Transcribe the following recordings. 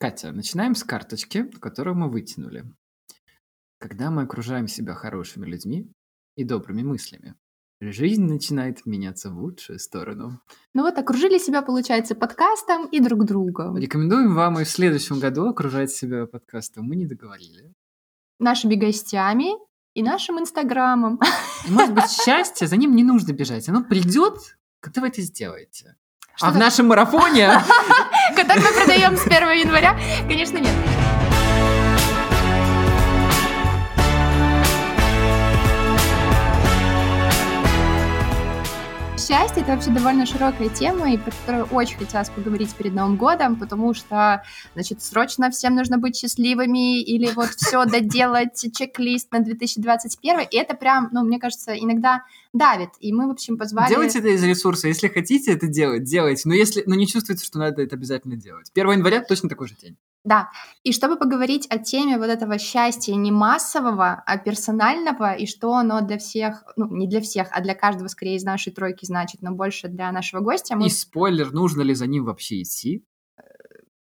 Катя, начинаем с карточки, которую мы вытянули. Когда мы окружаем себя хорошими людьми и добрыми мыслями, жизнь начинает меняться в лучшую сторону. Ну вот, окружили себя, получается, подкастом и друг другом. Рекомендуем вам и в следующем году окружать себя подкастом. Мы не договорили. Нашими гостями и нашим инстаграмом. И, может быть, счастье, за ним не нужно бежать. Оно придет, когда вы это сделаете. Что а в так- нашем марафоне Который мы продаем с 1 января? Конечно, нет. Счастье – это вообще довольно широкая тема, и про которую очень хотелось поговорить перед Новым годом, потому что, значит, срочно всем нужно быть счастливыми или вот все доделать, чек-лист на 2021, и это прям, ну, мне кажется, иногда давит, и мы, в общем, позвали... делайте это из ресурса. Если хотите это делать, делайте. Но если, но не чувствуете, что надо это обязательно делать. 1 января точно такой же день. Да, и чтобы поговорить о теме вот этого счастья не массового, а персонального, и что оно для всех, ну, не для всех, а для каждого, скорее, из нашей тройки значит, но больше для нашего гостя, мы... И спойлер, нужно ли за ним вообще идти?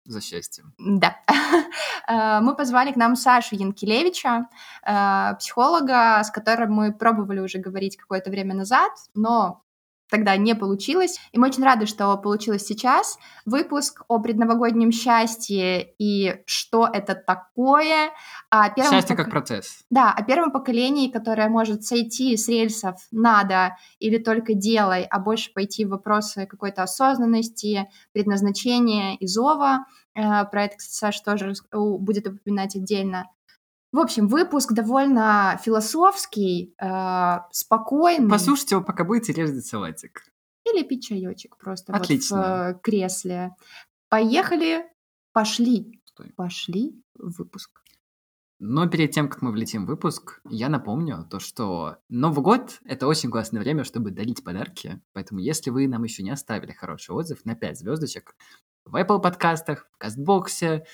За счастьем. Да. Э, Мы позвали к нам Сашу Янкелевича, э, психолога, с которым мы пробовали уже говорить какое-то время назад, но тогда не получилось. И мы очень рады, что получилось сейчас. Выпуск о предновогоднем счастье и что это такое. О первом Счастье пок- как процесс. Да, о первом поколении, которое может сойти с рельсов «надо» или «только делай», а больше пойти в вопросы какой-то осознанности, предназначения и зова. Э, Про это, кстати, Саша тоже будет упоминать отдельно. В общем, выпуск довольно философский, э, спокойный. Послушайте его, пока будете резать салатик. Или пить чаечек просто вот Отлично. в э, кресле. Поехали, пошли. Стой. Пошли в выпуск. Но перед тем, как мы влетим в выпуск, я напомню то, что Новый год — это очень классное время, чтобы дарить подарки. Поэтому если вы нам еще не оставили хороший отзыв на 5 звездочек в Apple подкастах, в Кастбоксе,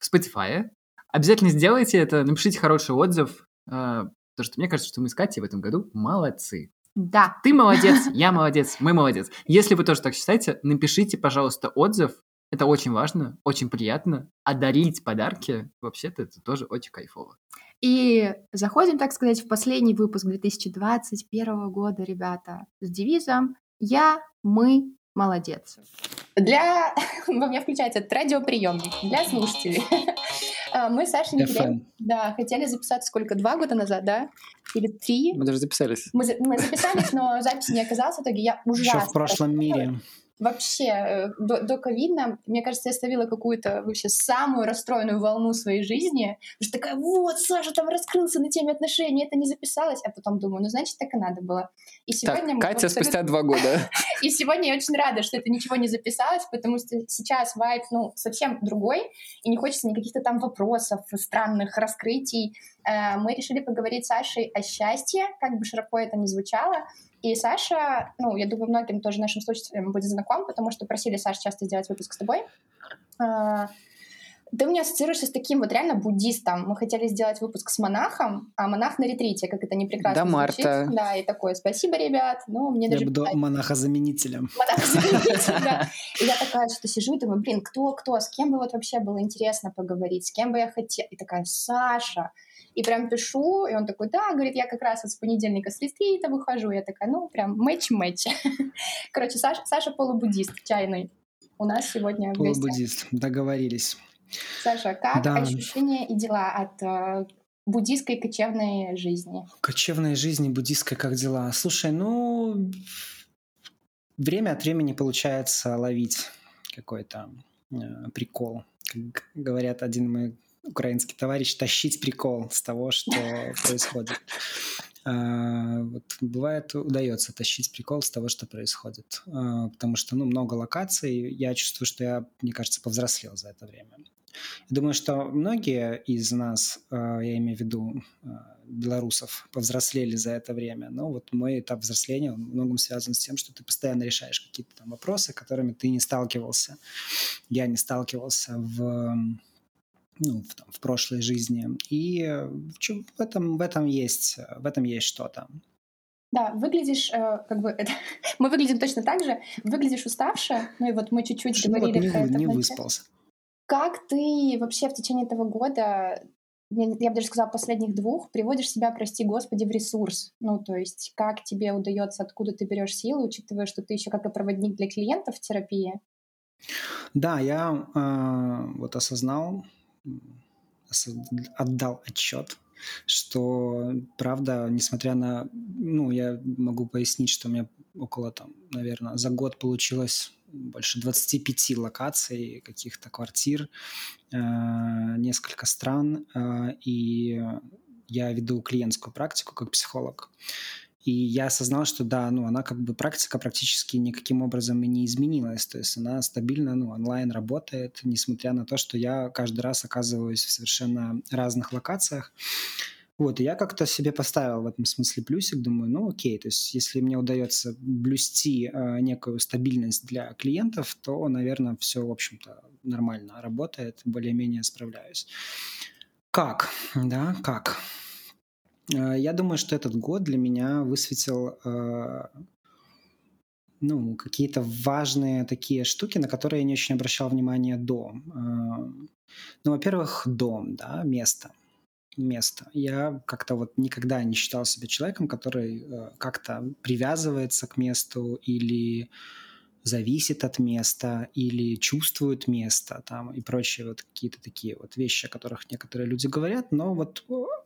в Spotify, обязательно сделайте это, напишите хороший отзыв, э, потому что мне кажется, что мы с Катей в этом году молодцы. Да, Ты молодец, я молодец, мы молодец. Если вы тоже так считаете, напишите, пожалуйста, отзыв. Это очень важно, очень приятно. А дарить подарки, вообще-то, это тоже очень кайфово. И заходим, так сказать, в последний выпуск 2021 года, ребята, с девизом «Я, мы, молодец». Для... У меня включается радиоприемник для слушателей. А, Мы с Сашей FM. да, хотели записаться сколько, два года назад, да? Или три? Мы даже записались. Мы, мы записались, но записи не оказалось в итоге. Я ужасно Еще в прошлом мире. Вообще, э, до, до ковидно, мне кажется, я ставила какую-то вообще самую расстроенную волну своей жизни. Потому что такая, вот, Саша там раскрылся на теме отношений, это не записалось. А потом думаю, ну, значит, так и надо было. И сегодня... Так, Катя абсолютно- спустя два года. И сегодня я очень рада, что это ничего не записалось, потому что сейчас вайб, ну, совсем другой, и не хочется никаких-то там вопросов, странных раскрытий. Э, Мы решили поговорить с Сашей о счастье, как бы широко это ни звучало. И Саша, ну, я думаю, многим тоже нашим слушателям будет знаком, потому что просили Сашу часто сделать выпуск с тобой. Э, Ты меня ассоциируешься с таким вот реально буддистом. Мы хотели сделать выпуск с монахом, а монах на ретрите, как это не прекрасно Да, звучит. Марта. Да, и такое, спасибо, ребят. Ну, мне Я даже буду монах-заменитель, да. И я такая что сижу и думаю, блин, кто, кто, с кем бы вот вообще было интересно поговорить, с кем бы я хотела. И такая, Саша. И прям пишу, и он такой, да, говорит, я как раз вот с понедельника с ретрита выхожу. Я такая, ну, прям мэч-мэч. Короче, Саша, Саша полубуддист чайный. У нас сегодня в гостях. Полубуддист. Договорились. Саша, как Да. ощущения и дела от э, буддийской кочевной жизни? Кочевной жизни, буддистской, как дела? Слушай, ну, время от времени получается ловить какой-то э, прикол. Как говорят один мой украинский товарищ, тащить прикол с того, что происходит. А, Вот, бывает, удается тащить прикол с того, что происходит. А, Потому что, ну, много локаций. Я чувствую, что я, мне кажется, повзрослел за это время. Я думаю, что многие из нас, а, я имею в виду белорусов, повзрослели за это время. Но вот мой этап взросления он многом связан с тем, что ты постоянно решаешь какие-то там вопросы, которыми ты не сталкивался. Я не сталкивался в ну, в, там, в прошлой жизни. И э, в, этом, в, этом есть, э, в этом есть что-то. Да, выглядишь, э, как бы, это, мы выглядим точно так же, выглядишь уставше, ну и вот мы чуть-чуть Ну, вот говорили не, про это. не начале. выспался. Как ты вообще в течение этого года, я бы даже сказала, последних двух, приводишь себя, прости господи, в ресурс? Ну, то есть как тебе удается, откуда ты берешь силы, учитывая, что ты еще как и проводник для клиентов в терапии? Да, я э, вот осознал, отдал отчет, что, правда, несмотря на, ну, я могу пояснить, что у меня около, там, наверное, за год получилось больше 25 локаций, каких-то квартир, э, несколько стран, э, и я веду клиентскую практику как психолог. И я осознал, что да, ну она как бы практика практически никаким образом и не изменилась. То есть она стабильно, ну, онлайн работает, несмотря на то, что я каждый раз оказываюсь в совершенно разных локациях. Вот, и я как-то себе поставил в этом смысле плюсик, думаю, ну окей, то есть если мне удается блюсти э, некую стабильность для клиентов, то, наверное, все, в общем-то, нормально работает, более-менее справляюсь. Как? Да, как? Э, я думаю, что этот год для меня высветил э, ну, какие-то важные такие штуки, на которые я не очень обращал внимания до. Э, ну, во-первых, дом, да, место – место. Я как-то вот никогда не считал себя человеком, который как-то привязывается к месту или зависит от места или чувствует место там и прочие вот какие-то такие вот вещи, о которых некоторые люди говорят, но вот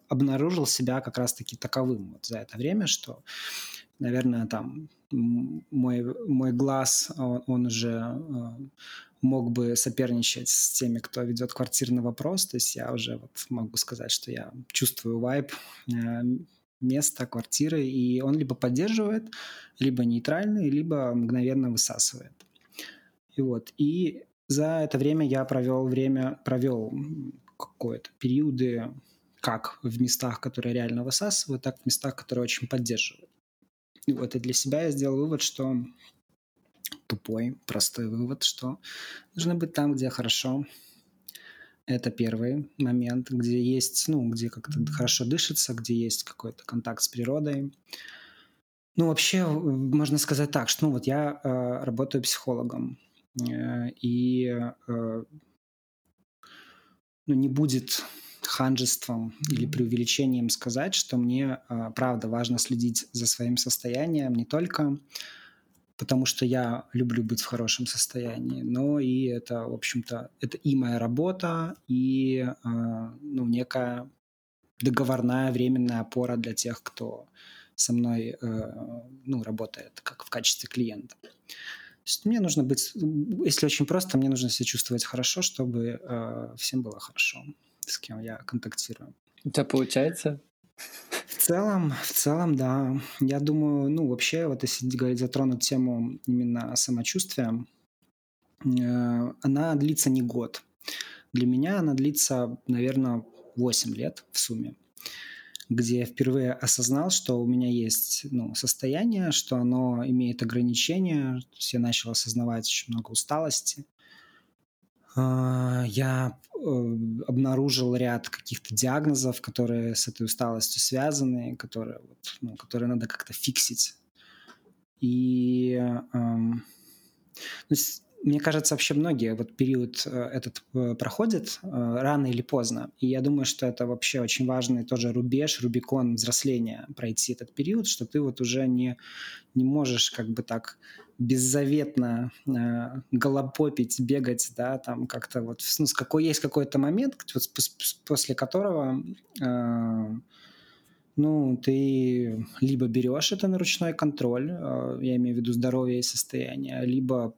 обнаружил себя как раз-таки таковым вот за это время, что, наверное, там мой, мой глаз, он, он уже мог бы соперничать с теми, кто ведет квартирный вопрос. То есть я уже вот могу сказать, что я чувствую вайб э, места, квартиры, и он либо поддерживает, либо нейтральный, либо мгновенно высасывает. И вот. И за это время я провел время, провел какое-то периоды как в местах, которые реально высасывают, так в местах, которые очень поддерживают. И вот и для себя я сделал вывод, что тупой, простой вывод, что нужно быть там, где хорошо. Это первый момент, где есть, ну, где как-то хорошо дышится, где есть какой-то контакт с природой. Ну, вообще, можно сказать так, что, ну, вот я э, работаю психологом, э, и э, ну, не будет ханжеством или преувеличением сказать, что мне, э, правда, важно следить за своим состоянием не только потому что я люблю быть в хорошем состоянии, но и это, в общем-то, это и моя работа, и э, ну, некая договорная временная опора для тех, кто со мной э, ну, работает как в качестве клиента. То есть мне нужно быть, если очень просто, мне нужно себя чувствовать хорошо, чтобы э, всем было хорошо, с кем я контактирую. У тебя получается? Целом, в целом, да. Я думаю, ну, вообще, вот если говорить, затронуть тему именно самочувствия, э, она длится не год. Для меня она длится, наверное, 8 лет в сумме где я впервые осознал, что у меня есть ну, состояние, что оно имеет ограничения. То есть я начал осознавать очень много усталости. А, я э, обнаружил ряд каких-то диагнозов, которые с этой усталостью связаны, которые, вот, ну, которые надо как-то фиксить. И эм, ну, мне кажется, вообще многие вот период э, этот э, проходят рано или поздно. И я думаю, что это вообще очень важный тоже рубеж, рубикон взросления пройти этот период, что ты вот уже не, не можешь как бы так беззаветно э, голопопить, бегать, да, там как-то вот, ну, с какой есть какой-то момент, вот, после которого, э, ну, ты либо берешь это на ручной контроль, э, я имею в виду здоровье и состояние, либо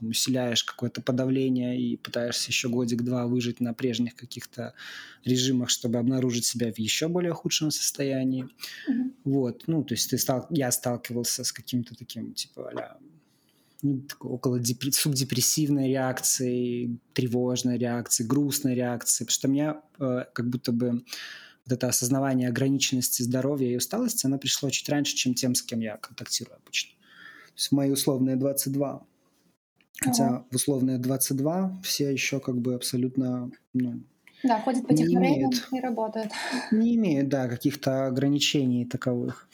усиляешь какое-то подавление и пытаешься еще годик-два выжить на прежних каких-то режимах, чтобы обнаружить себя в еще более худшем состоянии. Mm-hmm. Вот, ну, то есть ты стал, я сталкивался с каким-то таким, типа, а ну, около депр... субдепрессивной реакции, тревожной реакции, грустной реакции, потому что у меня э, как будто бы вот это осознавание ограниченности здоровья и усталости, оно пришло чуть раньше, чем тем, с кем я контактирую обычно. То есть мои условные 22 Хотя в условные 22 все еще как бы абсолютно ну, да, ходят по технологиям и работают. Не имеют, да, каких-то ограничений таковых.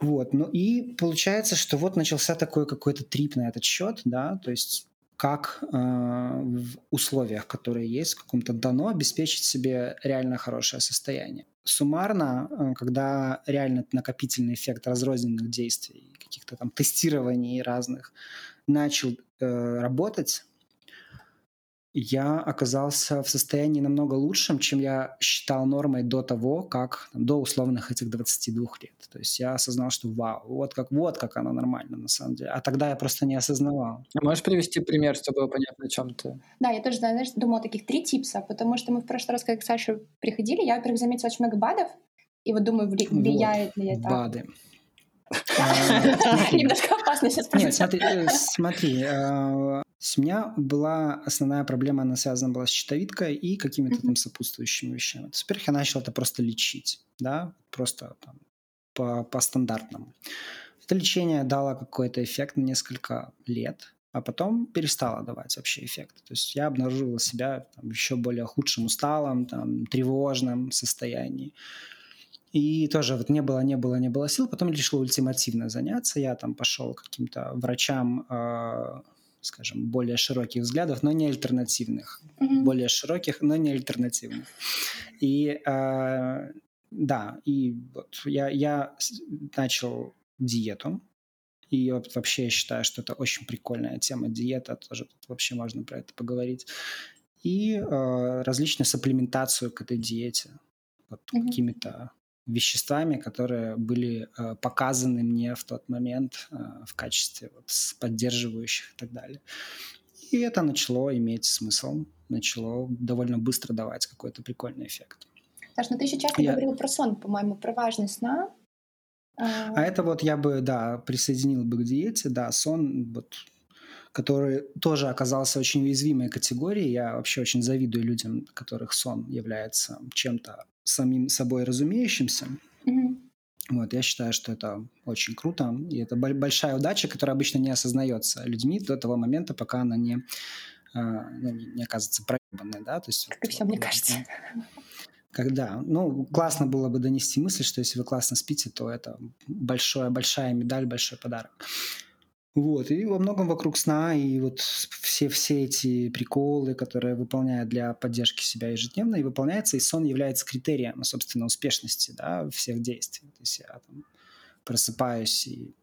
Вот, ну и получается, что вот начался такой какой-то трип на этот счет, да, то есть как э, в условиях, которые есть, в каком-то дано, обеспечить себе реально хорошее состояние. Суммарно, э, когда реально накопительный эффект разрозненных действий, каких-то там тестирований разных начал работать, я оказался в состоянии намного лучшем, чем я считал нормой до того, как до условных этих 22 лет. То есть я осознал, что вау, вот как, вот как оно нормально на самом деле. А тогда я просто не осознавал. А можешь привести пример, чтобы было понятно, о чем ты? Да, я тоже, знаешь, думала таких три типса, потому что мы в прошлый раз, когда к Саше приходили, я, во-первых, заметила очень много БАДов, и вот думаю, влияет вот, ли это. БАДы. Немножко опасно сейчас Нет, смотри, э, э, у меня была основная проблема, она связана была с щитовидкой и какими-то там сопутствующими вещами. Во-первых, я начал это просто лечить, да, просто там, по, по стандартному. Это лечение дало какой-то эффект на несколько лет, а потом перестало давать вообще эффект. То есть я обнаруживал себя там, еще более худшим, усталым, там, тревожным состоянии. И тоже вот не было, не было, не было сил. Потом решил ультимативно заняться. Я там пошел к каким-то врачам, э, скажем, более широких взглядов, но не альтернативных. Mm-hmm. Более широких, но не альтернативных. И э, да, и вот я, я начал диету. И вот вообще я считаю, что это очень прикольная тема диета. Тоже вообще можно про это поговорить. И э, различную сапплементацию к этой диете. Вот mm-hmm. какими-то веществами, которые были э, показаны мне в тот момент э, в качестве вот, поддерживающих и так далее. И это начало иметь смысл, начало довольно быстро давать какой-то прикольный эффект. Саш, ну ты еще часто я... говорил про сон, по-моему, про важность сна. А... а это вот я бы, да, присоединил бы к диете, да, сон, вот который тоже оказался очень уязвимой категорией. Я вообще очень завидую людям, которых сон является чем-то самим собой разумеющимся. Mm-hmm. Вот, я считаю, что это очень круто, и это большая удача, которая обычно не осознается людьми до того момента, пока она не, а, ну, не оказывается проебанной, да, то есть... Как и все, мне кажется. Когда, ну, классно было бы донести мысль, что если вы классно спите, то это большая, большая медаль, большой подарок. Вот, и во многом вокруг сна, и вот все, все эти приколы, которые выполняют для поддержки себя ежедневно, и выполняется, и сон является критерием, собственно, успешности, да, всех действий. То есть я там просыпаюсь, и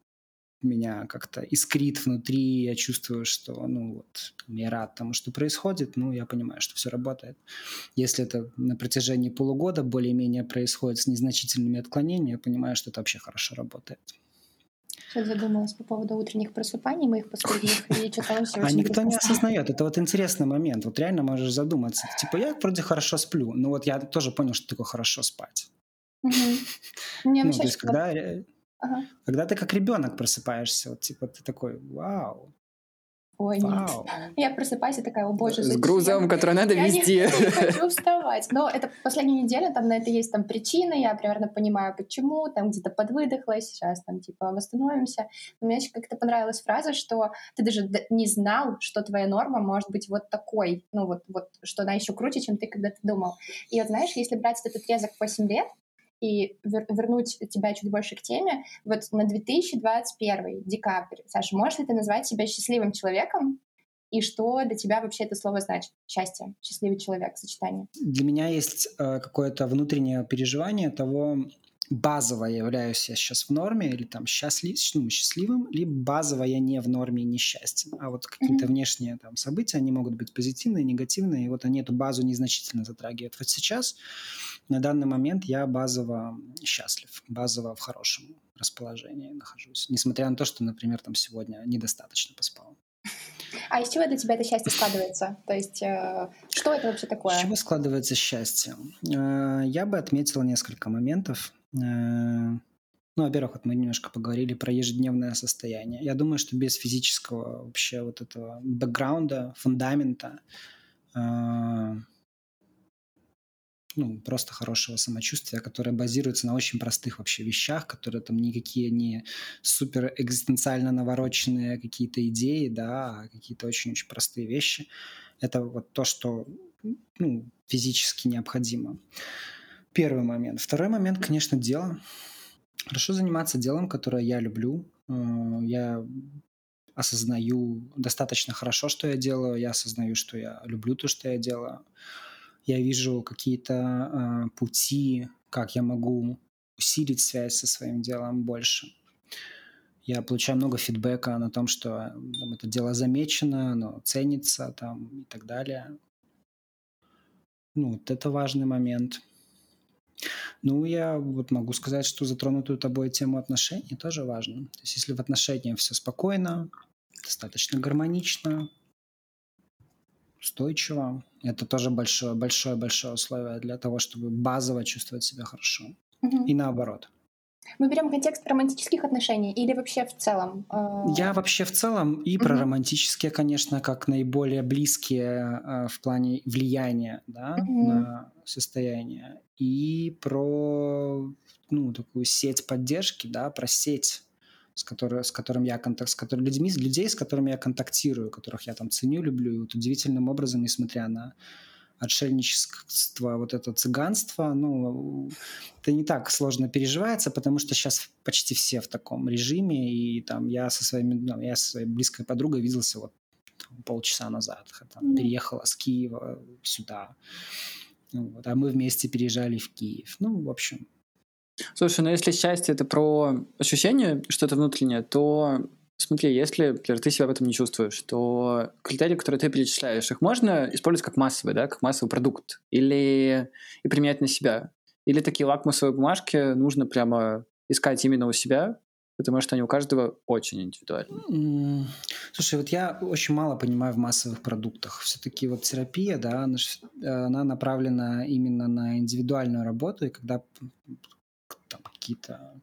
меня как-то искрит внутри, я чувствую, что, ну вот, я рад тому, что происходит, ну, я понимаю, что все работает. Если это на протяжении полугода более-менее происходит с незначительными отклонениями, я понимаю, что это вообще хорошо работает. Сейчас задумалась по поводу утренних просыпаний моих последних, и что-то А никто не осознает. Это вот интересный момент. Вот реально можешь задуматься. Типа, я вроде хорошо сплю, но вот я тоже понял, что такое хорошо спать. Ну, то есть, когда, ага. когда ты как ребенок просыпаешься, вот типа ты такой, вау, Ой, Вау. нет. Я просыпаюсь и такая, о боже, зачем? С грузом, который надо я вести. Я не, хочу вставать. Но это последняя неделя, там на это есть там причины, я примерно понимаю, почему, там где-то подвыдохлась, сейчас там типа восстановимся. Но мне еще как-то понравилась фраза, что ты даже не знал, что твоя норма может быть вот такой, ну вот, вот что она еще круче, чем ты когда-то думал. И вот знаешь, если брать этот отрезок 8 лет, и вер вернуть тебя чуть больше к теме, вот на 2021 декабрь, Саша, можешь ли ты назвать себя счастливым человеком? И что для тебя вообще это слово значит? Счастье, счастливый человек, сочетание. Для меня есть э, какое-то внутреннее переживание того, базово являюсь я сейчас в норме или там счастлив, ну, счастливым, либо базово я не в норме и несчастен. А вот какие-то mm-hmm. внешние там события, они могут быть позитивные, негативные, и вот они эту базу незначительно затрагивают. Вот сейчас, на данный момент, я базово счастлив, базово в хорошем расположении нахожусь, несмотря на то, что, например, там сегодня недостаточно поспал. А из чего для тебя это счастье складывается? То есть, э, что это вообще такое? Из чего складывается счастье? Э, я бы отметил несколько моментов. Э, ну, во-первых, вот мы немножко поговорили про ежедневное состояние. Я думаю, что без физического вообще вот этого бэкграунда, фундамента, э, ну, просто хорошего самочувствия, которое базируется на очень простых вообще вещах, которые там никакие не супер экзистенциально навороченные какие-то идеи, да, а какие-то очень-очень простые вещи. Это вот то, что ну, физически необходимо. Первый момент. Второй момент, конечно, дело. Хорошо заниматься делом, которое я люблю. Э, я осознаю достаточно хорошо, что я делаю, я осознаю, что я люблю то, что я делаю. Я вижу какие-то э, пути, как я могу усилить связь со своим делом больше. Я получаю много фидбэка на том, что там, это дело замечено, оно ценится там, и так далее. Ну, вот это важный момент. Ну, я вот могу сказать, что затронутую тобой тему отношений тоже важно. То есть если в отношениях все спокойно, достаточно гармонично, устойчиво, это тоже большое, большое, большое условие для того, чтобы базово чувствовать себя хорошо. Угу. И наоборот. Мы берем контекст романтических отношений или вообще в целом? Э, Я вообще в целом и про романтические, конечно, как наиболее близкие э, в плане влияния да, на состояние, и про ну, такую сеть поддержки, да, про сеть с, которой, с которым я контакт, с которыми людьми, людей, с которыми я контактирую, которых я там ценю, люблю, и вот удивительным образом, несмотря на отшельничество, вот это цыганство, ну, это не так сложно переживается, потому что сейчас почти все в таком режиме, и там я со своими, ну, я со своей близкой подругой виделся вот там, полчаса назад, там, переехала с Киева сюда, ну, вот, а мы вместе переезжали в Киев. Ну, в общем. Слушай, ну если счастье это про ощущение, что-то внутреннее, то Смотри, если например, ты себя в этом не чувствуешь, то критерии, которые ты перечисляешь, их можно использовать как массовый, да, как массовый продукт или и применять на себя. Или такие лакмусовые бумажки нужно прямо искать именно у себя, потому что они у каждого очень индивидуальны. Слушай, вот я очень мало понимаю в массовых продуктах. Все-таки вот терапия, да, она направлена именно на индивидуальную работу, и когда какие-то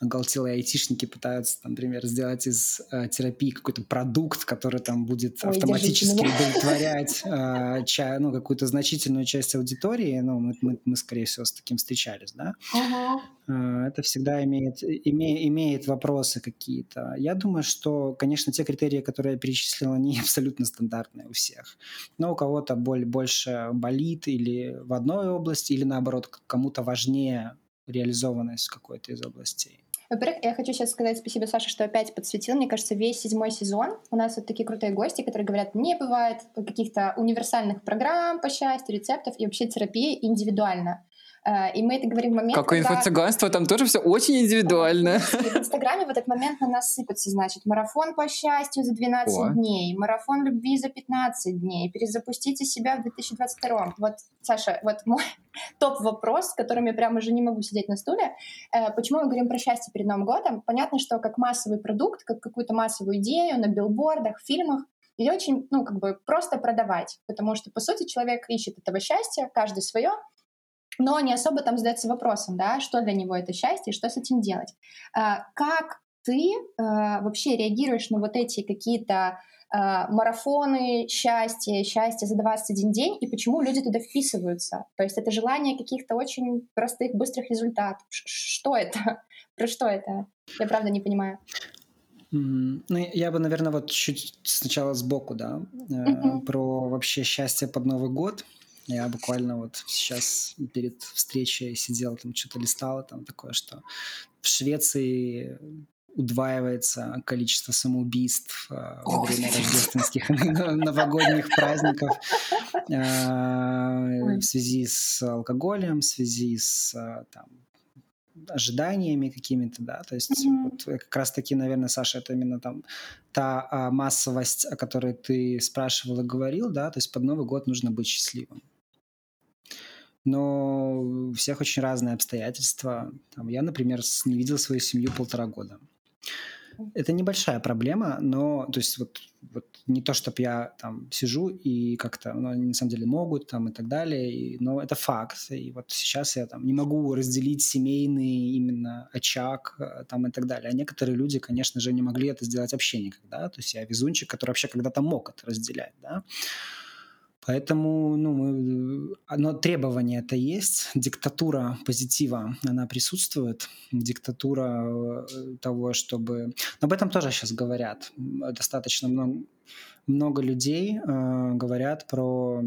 оголтелые айтишники пытаются, там, например, сделать из э, терапии какой-то продукт, который там будет Ой, автоматически удовлетворять э, ча- ну, какую-то значительную часть аудитории. Ну, мы, мы, мы, скорее всего, с таким встречались, да? Uh-huh. Э, это всегда имеет, име, имеет вопросы какие-то. Я думаю, что, конечно, те критерии, которые я перечислил, они абсолютно стандартные у всех. Но у кого-то боль больше болит или в одной области, или наоборот, кому-то важнее реализованность какой-то из областей. Во-первых, я хочу сейчас сказать спасибо, Саше, что опять подсветил. Мне кажется, весь седьмой сезон у нас вот такие крутые гости, которые говорят, не бывает каких-то универсальных программ по счастью, рецептов, и вообще терапия индивидуально. Э, и мы это говорим в момент, Какое когда... инфо-цыганство, там тоже все очень индивидуально. В Инстаграме в этот момент на нас сыпется, значит, марафон по счастью за 12 О. дней, марафон любви за 15 дней, перезапустите себя в 2022. Вот, Саша, вот мой топ-вопрос, с которым я прямо уже не могу сидеть на стуле. Э, почему мы говорим про счастье перед Новым годом? Понятно, что как массовый продукт, как какую-то массовую идею на билбордах, фильмах, ее очень, ну, как бы просто продавать, потому что, по сути, человек ищет этого счастья, каждый свое, но не особо там задается вопросом, да, что для него это счастье и что с этим делать. А, как ты а, вообще реагируешь на вот эти какие-то а, марафоны счастья, счастье за 21 день, и почему люди туда вписываются? То есть это желание каких-то очень простых, быстрых результатов. Что это? Про что это? Я правда не понимаю. Ну, я бы, наверное, вот чуть сначала сбоку, да, uh-huh. про вообще счастье под Новый год. Я буквально вот сейчас перед встречей сидел, там что-то листал, там такое, что в Швеции удваивается количество самоубийств э, во время рождественских новогодних праздников э, в связи с алкоголем, в связи с э, там, ожиданиями какими-то, да, то есть mm-hmm. вот как раз-таки, наверное, Саша, это именно там та а, массовость, о которой ты спрашивал и говорил, да, то есть под Новый год нужно быть счастливым но у всех очень разные обстоятельства. Там, я, например, не видел свою семью полтора года. Это небольшая проблема, но то есть вот, вот не то, чтобы я там сижу и как-то, ну, они на самом деле могут там и так далее, и, но это факт. И вот сейчас я там не могу разделить семейный именно очаг э, там и так далее. А некоторые люди, конечно же, не могли это сделать вообще никогда. То есть я везунчик, который вообще когда-то мог это разделять, да. Поэтому, ну, мы, оно требование это есть, диктатура позитива, она присутствует, диктатура э, того, чтобы... Но об этом тоже сейчас говорят. Достаточно много, много людей э, говорят про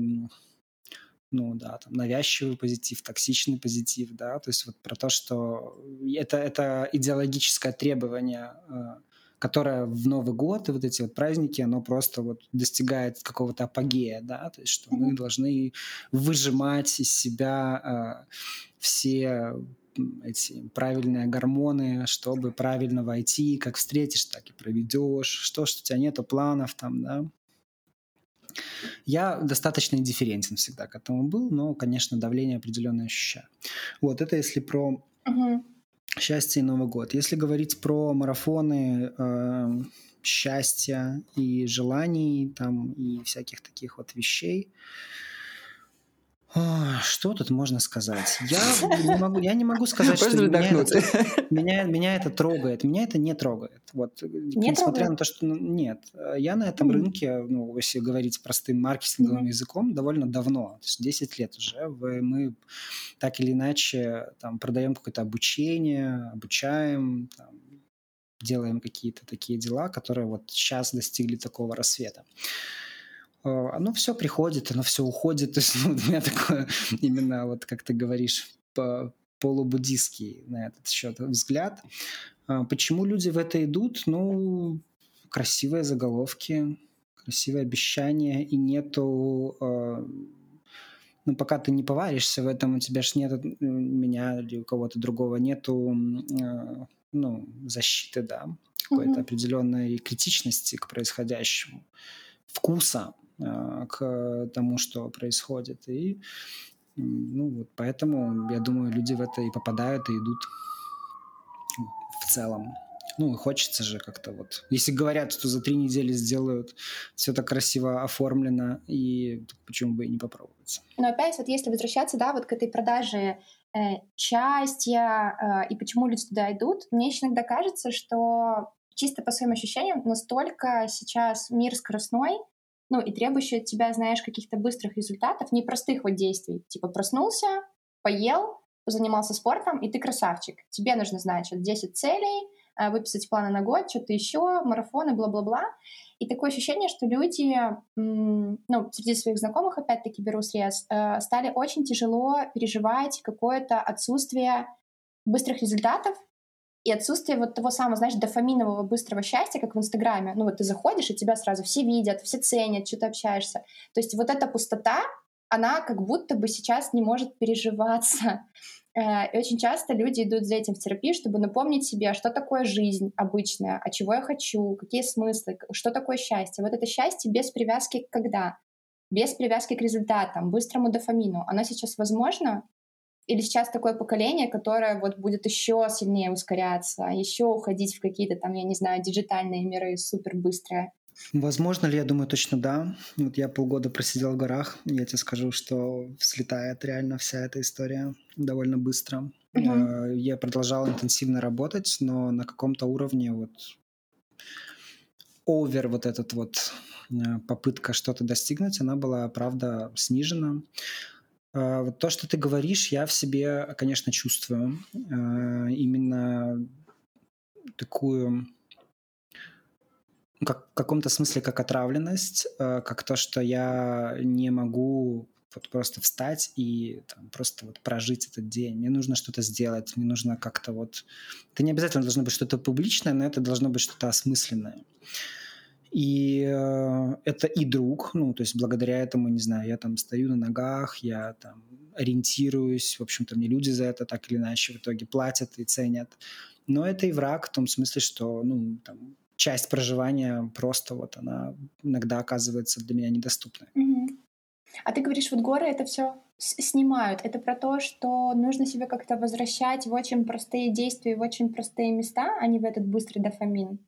ну да, там навязчивый позитив, токсичный позитив, да, то есть вот про то, что это, это идеологическое требование э, которое в Новый год и вот эти вот праздники, оно просто вот достигает какого-то апогея, да, то есть что мы должны выжимать из себя э, все эти правильные гормоны, чтобы правильно войти, как встретишь, так и проведешь, что, что у тебя нету планов там, да. Я достаточно индифферентен всегда к этому был, но, конечно, давление определенное ощущаю. Вот это если про uh-huh. Счастье и Новый год. Если говорить про марафоны э, счастья и желаний там и всяких таких вот вещей, что тут можно сказать? Я не могу, я не могу сказать, что меня это, меня, меня это трогает. Меня это не трогает. Вот, не несмотря трогает. на то, что ну, нет, я на этом рынке, ну, если говорить простым маркетинговым mm. языком, довольно давно, то есть 10 лет уже. Мы так или иначе там продаем какое-то обучение, обучаем, там, делаем какие-то такие дела, которые вот сейчас достигли такого рассвета. Э, оно все приходит, оно все уходит. То есть ну, у меня такое именно, вот как ты говоришь, по полубуддистский на этот счет взгляд. А почему люди в это идут? Ну, красивые заголовки, красивые обещания, и нету... Э, ну, пока ты не поваришься в этом, у тебя ж нет меня или у кого-то другого нету э, ну, защиты, да, какой-то mm-hmm. определенной критичности к происходящему, вкуса а, к тому, что происходит. И ну, вот поэтому, я думаю, люди в это и попадают, и идут в целом. Ну, хочется же как-то вот... Если говорят, что за три недели сделают все так красиво оформлено, и почему бы и не попробовать? Но опять вот если возвращаться, да, вот к этой продаже э, счастья э, и почему люди туда идут, мне еще иногда кажется, что чисто по своим ощущениям настолько сейчас мир скоростной, ну, и требующий от тебя, знаешь, каких-то быстрых результатов, непростых вот действий. Типа проснулся, поел, занимался спортом, и ты красавчик. Тебе нужно, значит, 10 целей, э, выписать планы на год, что-то еще, марафоны, бла-бла-бла. И такое ощущение, что люди, ну, среди своих знакомых, опять-таки беру срез, э, стали очень тяжело переживать какое-то отсутствие быстрых результатов, и отсутствие вот того самого, знаешь, дофаминового быстрого счастья, как в Инстаграме. Ну вот ты заходишь, и тебя сразу все видят, все ценят, что ты общаешься. То есть вот эта пустота, она как будто бы сейчас не может переживаться. Э, и очень часто люди идут за этим в терапию, чтобы напомнить себе, а что такое жизнь обычная, а чего я хочу, какие смыслы, что такое счастье. Вот это счастье без привязки к когда, без привязки к результатам, быстрому дофамину. Оно сейчас возможно, или сейчас такое поколение, которое вот будет еще сильнее ускоряться, еще уходить в какие-то там, я не знаю, диджитальные миры супер быстрые? Возможно ли? Я думаю, точно да. Вот я полгода просидел в горах, я тебе скажу, что взлетает реально вся эта история довольно быстро. Uh-huh. Я продолжал интенсивно работать, но на каком-то уровне вот овер вот этот вот э, попытка что-то достигнуть, она была, правда, снижена. А, вот то, что ты говоришь, я в себе, конечно, чувствую. А, именно такую как, в каком-то смысле как отравленность, а, как то, что я не могу вот просто встать и там, просто вот прожить этот день. Мне нужно что-то сделать, мне нужно как-то вот... Это не обязательно должно быть что-то публичное, но это должно быть что-то осмысленное. И э, это и друг, ну, то есть благодаря этому, не знаю, я там стою на ногах, я там ориентируюсь, в общем-то, мне люди за это так или иначе в итоге платят и ценят. Но это и враг в том смысле, что, ну, там, часть проживания просто вот она иногда оказывается для меня недоступной. Угу. А ты говоришь, вот горы это все снимают. Это про то, что нужно себя как-то возвращать в очень простые действия, в очень простые места, а не в этот быстрый дофамин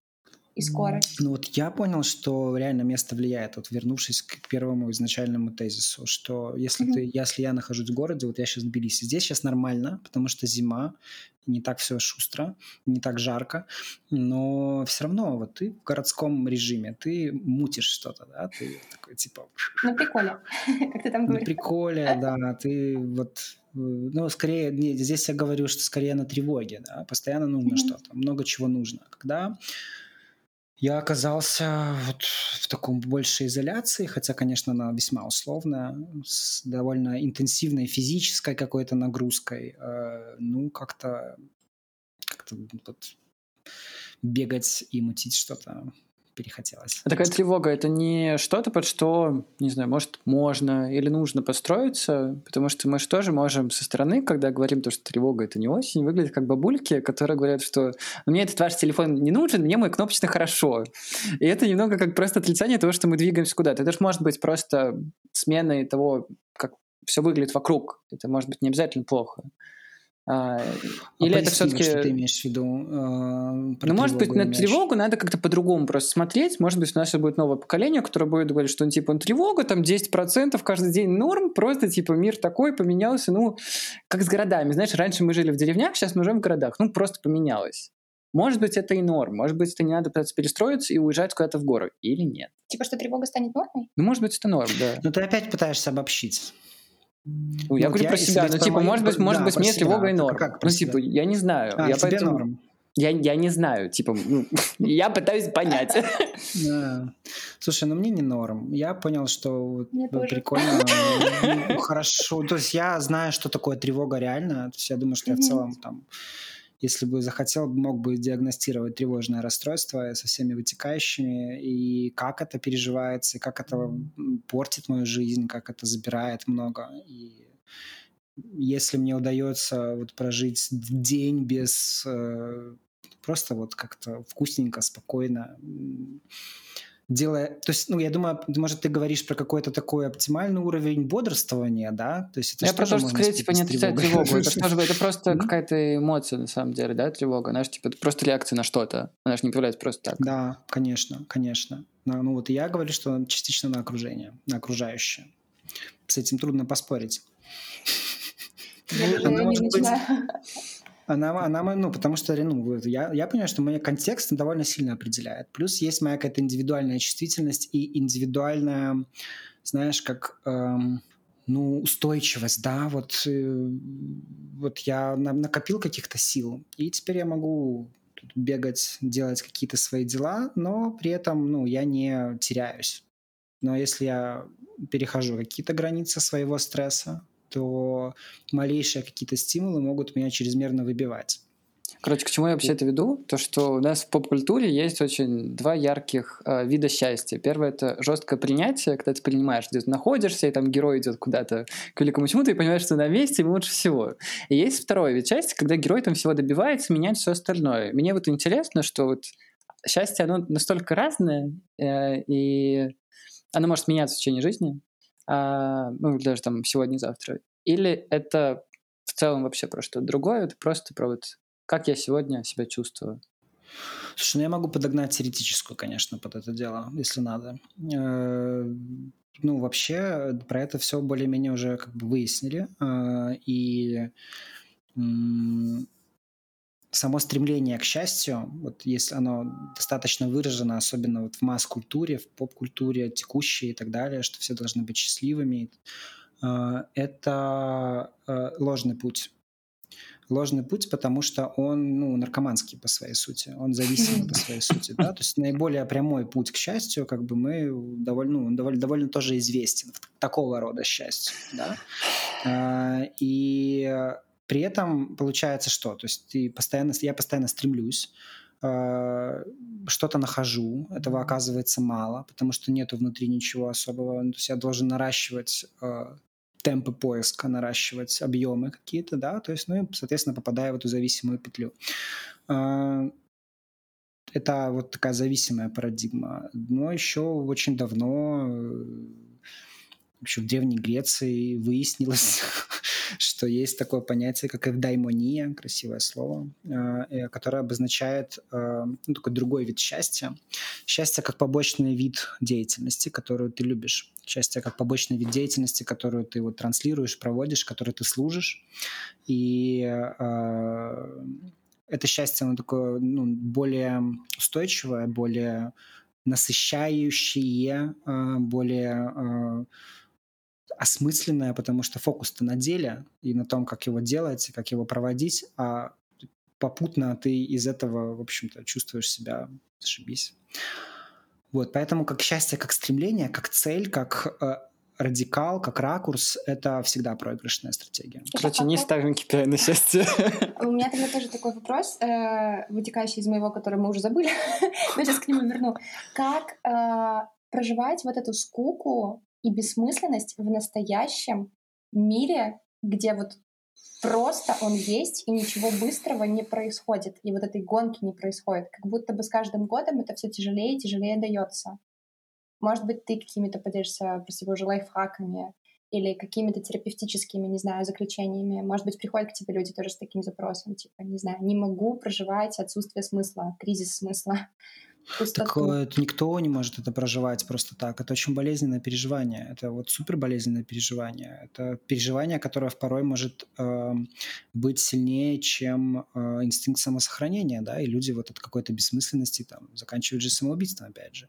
и скорость? Ну вот я понял, что реально место влияет. Вот вернувшись к первому изначальному тезису, что если mm-hmm. ты, если я нахожусь в городе, вот я сейчас в Тбилиси, здесь сейчас нормально, потому что зима, не так все шустро, не так жарко, но все равно вот ты в городском режиме, ты мутишь что-то, да, ты такой типа... На приколе, как ты там говоришь. На приколе, да, ты вот ну, скорее, не, здесь я говорю, что скорее на тревоге, да, постоянно нужно mm-hmm. что-то, много чего нужно. Когда я оказался вот в таком большей изоляции, хотя, конечно, она весьма условная, с довольно интенсивной физической какой-то нагрузкой. Э, ну, как-то как вот бегать и мутить что-то перехотелось. А такая тревога — это не что-то, под что, не знаю, может, можно или нужно построиться, потому что мы же тоже можем со стороны, когда говорим то, что тревога — это не осень, выглядит как бабульки, которые говорят, что «Ну, мне этот ваш телефон не нужен, мне мой кнопочный хорошо. И это немного как просто отрицание того, что мы двигаемся куда-то. Это же может быть просто сменой того, как все выглядит вокруг. Это может быть не обязательно плохо. А, а или это все-таки... Что ты имеешь в виду? Э, ну, может быть, на тревогу надо как-то по-другому просто смотреть. Может быть, у нас будет новое поколение, которое будет говорить, что, ну, типа, ну, тревога, там, 10% каждый день норм, просто, типа, мир такой поменялся, ну, как с городами. Знаешь, раньше мы жили в деревнях, сейчас мы живем в городах. Ну, просто поменялось. Может быть, это и норм. Может быть, это не надо пытаться перестроиться и уезжать куда-то в горы. Или нет. Типа, что тревога станет нормой? Ну, может быть, это норм, да. Но ты опять пытаешься обобщить. Ну, я говорю я, про себя, ну, типа, может быть, может да, быть, мне себя. тревога и норм. Как ну, типа, я не знаю. А, я тебе поэтому... норм. Я, я не знаю, типа, ну, я пытаюсь понять. Слушай, ну мне не норм. Я понял, что прикольно, ну, хорошо. То есть я знаю, что такое тревога реально. То есть я думаю, что я в целом там если бы захотел, мог бы диагностировать тревожное расстройство со всеми вытекающими, и как это переживается, и как это портит мою жизнь, как это забирает много. И если мне удается вот прожить день без э, просто вот как-то вкусненько, спокойно, делая... То есть, ну, я думаю, может, ты говоришь про какой-то такой оптимальный уровень бодрствования, да? То есть это я про то, что скорее, типа, не отрицать тревогу. Это, тоже, это просто какая-то эмоция, на самом деле, да, тревога. Знаешь, типа, это просто реакция на что-то. Она же не появляется просто так. Да, конечно, конечно. Ну, вот я говорю, что частично на окружение, на окружающее. С этим трудно поспорить. Я, Она, может быть, она, она, ну, потому что, ну, я, я понимаю, что мой контекст довольно сильно определяет. Плюс есть моя какая-то индивидуальная чувствительность и индивидуальная, знаешь, как, эм, ну, устойчивость, да, вот, э, вот я на, накопил каких-то сил, и теперь я могу бегать, делать какие-то свои дела, но при этом, ну, я не теряюсь. Но если я перехожу какие-то границы своего стресса, то малейшие какие-то стимулы могут меня чрезмерно выбивать. Короче, к чему я вообще это веду? То, что у нас в поп-культуре есть очень два ярких э, вида счастья. Первое — это жесткое принятие, когда ты принимаешь, где ты находишься, и там герой идет куда-то к великому чему-то, и понимаешь, что на месте ему лучше всего. И есть второе вид счастья, когда герой там всего добивается, меняет все остальное. Мне вот интересно, что вот счастье, оно настолько разное, э, и оно может меняться в течение жизни, ну, даже там сегодня-завтра. Или это в целом вообще про что-то другое, это просто про вот как я сегодня себя чувствую. Слушай, ну я могу подогнать теоретическую, конечно, под это дело, если надо. Э, ну, вообще, про это все более-менее уже как бы выяснили. Э, и само стремление к счастью, вот если оно достаточно выражено, особенно вот в масс-культуре, в поп-культуре текущей и так далее, что все должны быть счастливыми, э, это э, ложный путь. Ложный путь, потому что он ну, наркоманский по своей сути, он зависимый по своей сути. Да? То есть наиболее прямой путь к счастью, как бы мы довольно, ну, довольно, довольно тоже известен, такого рода счастье. Да? Э, и при этом получается что? То есть ты постоянно, я постоянно стремлюсь, э, что-то нахожу, этого оказывается мало, потому что нету внутри ничего особого. То есть я должен наращивать э, темпы поиска, наращивать объемы какие-то, да, то есть, ну и, соответственно, попадаю в эту зависимую петлю. Э, это вот такая зависимая парадигма. Но еще очень давно, еще в Древней Греции выяснилось, что есть такое понятие, как эвдаймония, красивое слово, э, которое обозначает э, ну, такой другой вид счастья. Счастье как побочный вид деятельности, которую ты любишь. Счастье как побочный вид деятельности, которую ты вот транслируешь, проводишь, которой ты служишь. И э, это счастье, оно такое ну, более устойчивое, более насыщающее, более осмысленное, потому что фокус-то на деле и на том, как его делать, как его проводить, а попутно ты из этого, в общем-то, чувствуешь себя зашибись. Вот, поэтому как счастье, как стремление, как цель, как э, радикал, как ракурс, это всегда проигрышная стратегия. Короче, не ставим KPI на счастье. У меня тогда тоже такой вопрос, э, вытекающий из моего, который мы уже забыли, но сейчас к нему верну. Как э, проживать вот эту скуку и бессмысленность в настоящем мире, где вот просто он есть, и ничего быстрого не происходит, и вот этой гонки не происходит. Как будто бы с каждым годом это все тяжелее и тяжелее дается. Может быть, ты какими-то поделишься, прости боже, лайфхаками или какими-то терапевтическими, не знаю, заключениями. Может быть, приходят к тебе люди тоже с таким запросом, типа, не знаю, не могу проживать отсутствие смысла, кризис смысла. Так это никто не может это проживать просто так. Это очень болезненное переживание. Это вот супер болезненное переживание. Это переживание, которое порой может э, быть сильнее, чем э, инстинкт самосохранения, да, и люди вот от какой-то бессмысленности там заканчивают же самоубийством, опять же.